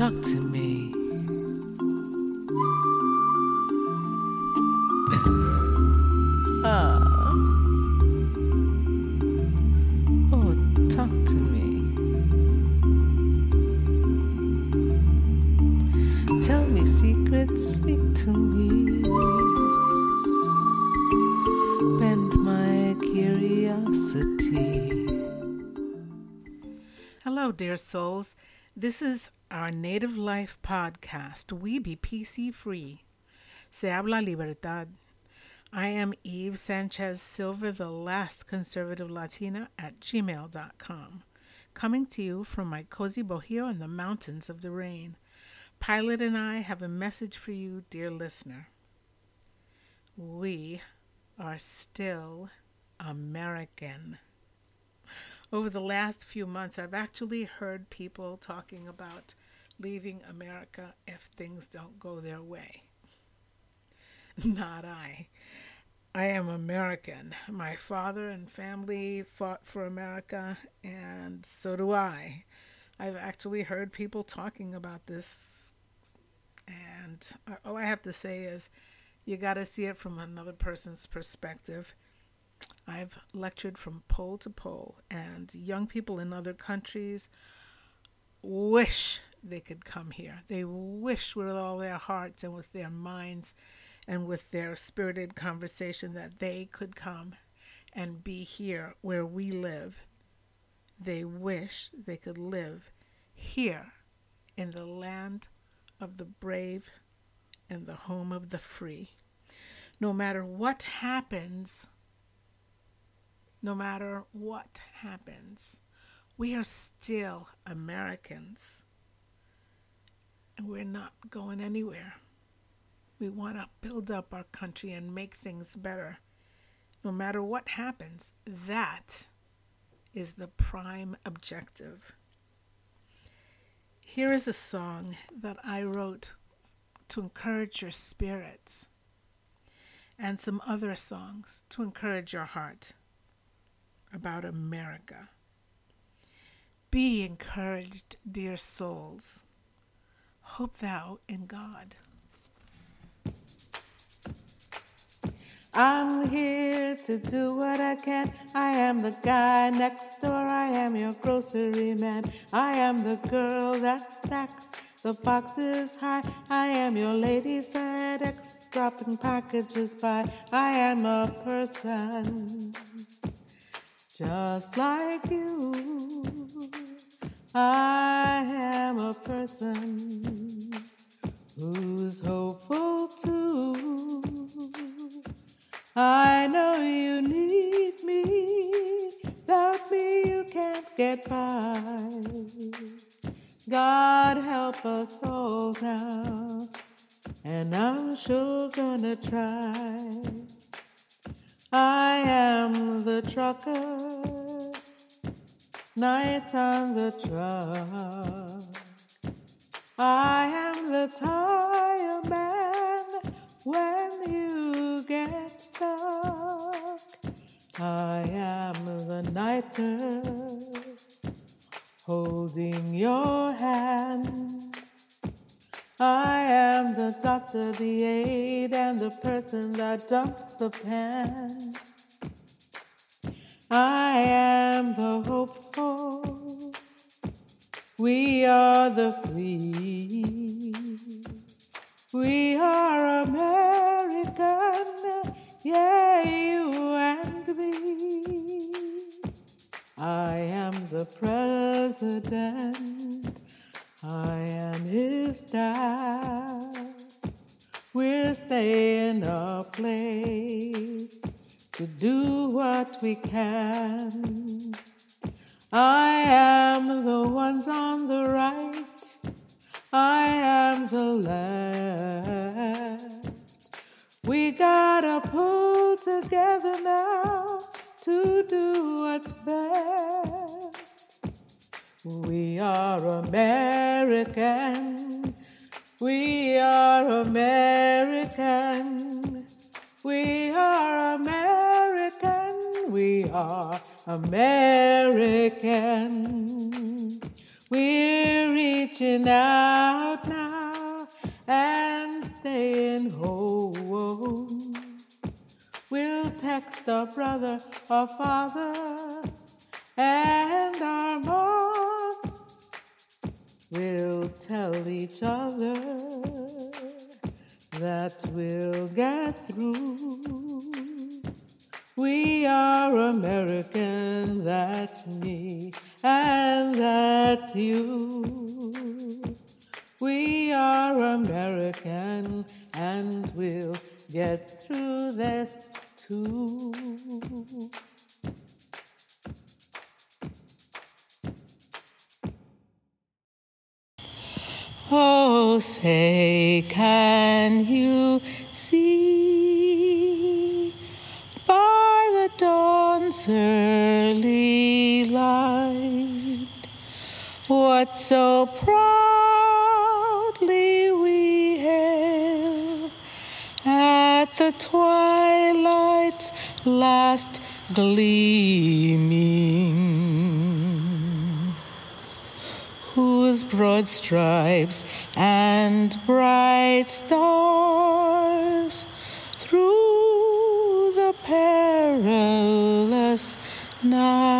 Talk to me. Ah. Oh, talk to me. Tell me secrets, speak to me. Bend my curiosity. Hello, dear souls. This is our Native Life podcast. We be PC free. Se habla libertad. I am Eve Sanchez Silva, the last conservative Latina at gmail.com, coming to you from my cozy bohio in the mountains of the rain. Pilot and I have a message for you, dear listener. We are still American. Over the last few months, I've actually heard people talking about leaving America if things don't go their way. Not I. I am American. My father and family fought for America, and so do I. I've actually heard people talking about this, and all I have to say is you got to see it from another person's perspective. I've lectured from pole to pole, and young people in other countries wish they could come here. They wish with all their hearts and with their minds and with their spirited conversation that they could come and be here where we live. They wish they could live here in the land of the brave and the home of the free. No matter what happens, no matter what happens, we are still Americans. And we're not going anywhere. We want to build up our country and make things better. No matter what happens, that is the prime objective. Here is a song that I wrote to encourage your spirits, and some other songs to encourage your heart about America. Be encouraged, dear souls. Hope thou in God. I'm here to do what I can. I am the guy next door. I am your grocery man. I am the girl that stacks the boxes high. I am your lady FedEx dropping packages by. I am a person just like you. I am a person who's hopeful too. I know you need me. Without me, you can't get by. God help us all now. And I'm sure gonna try. I am the trucker, nights on the truck. I am the tire man when you get stuck. I am the night nurse holding your hand. I am the doctor, the aide, and the person that dumps the pen. I am are the free. We are American, yeah, you and me. I am the president, I am his dad. We're staying a place to do what we can. I am left. We gotta pull together now to do what's best. We are American. We are American. We are American. We are American. We're reaching out We'll text our brother or father and our mom. We'll tell each other that we'll get through. We are American, that's me, and that's you. We are American, and we'll get through this too. Oh, say, can you see by the dawn's early light what so proudly the twilight's last gleaming? whose broad stripes and bright stars through the perilous night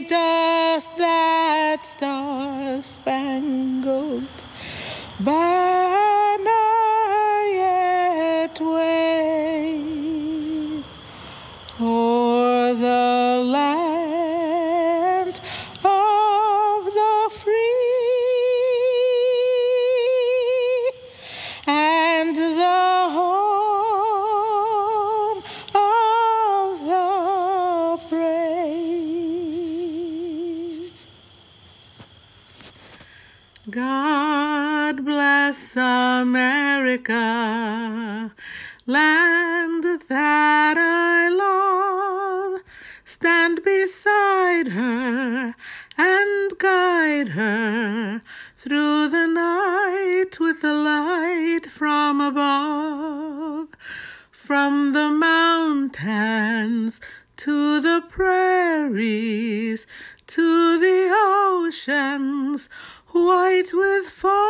Does that star spangled banner yet wave God bless America, land that I love. Stand beside her and guide her through the night with the light from above. From the mountains to the prairies to the oceans white with foam.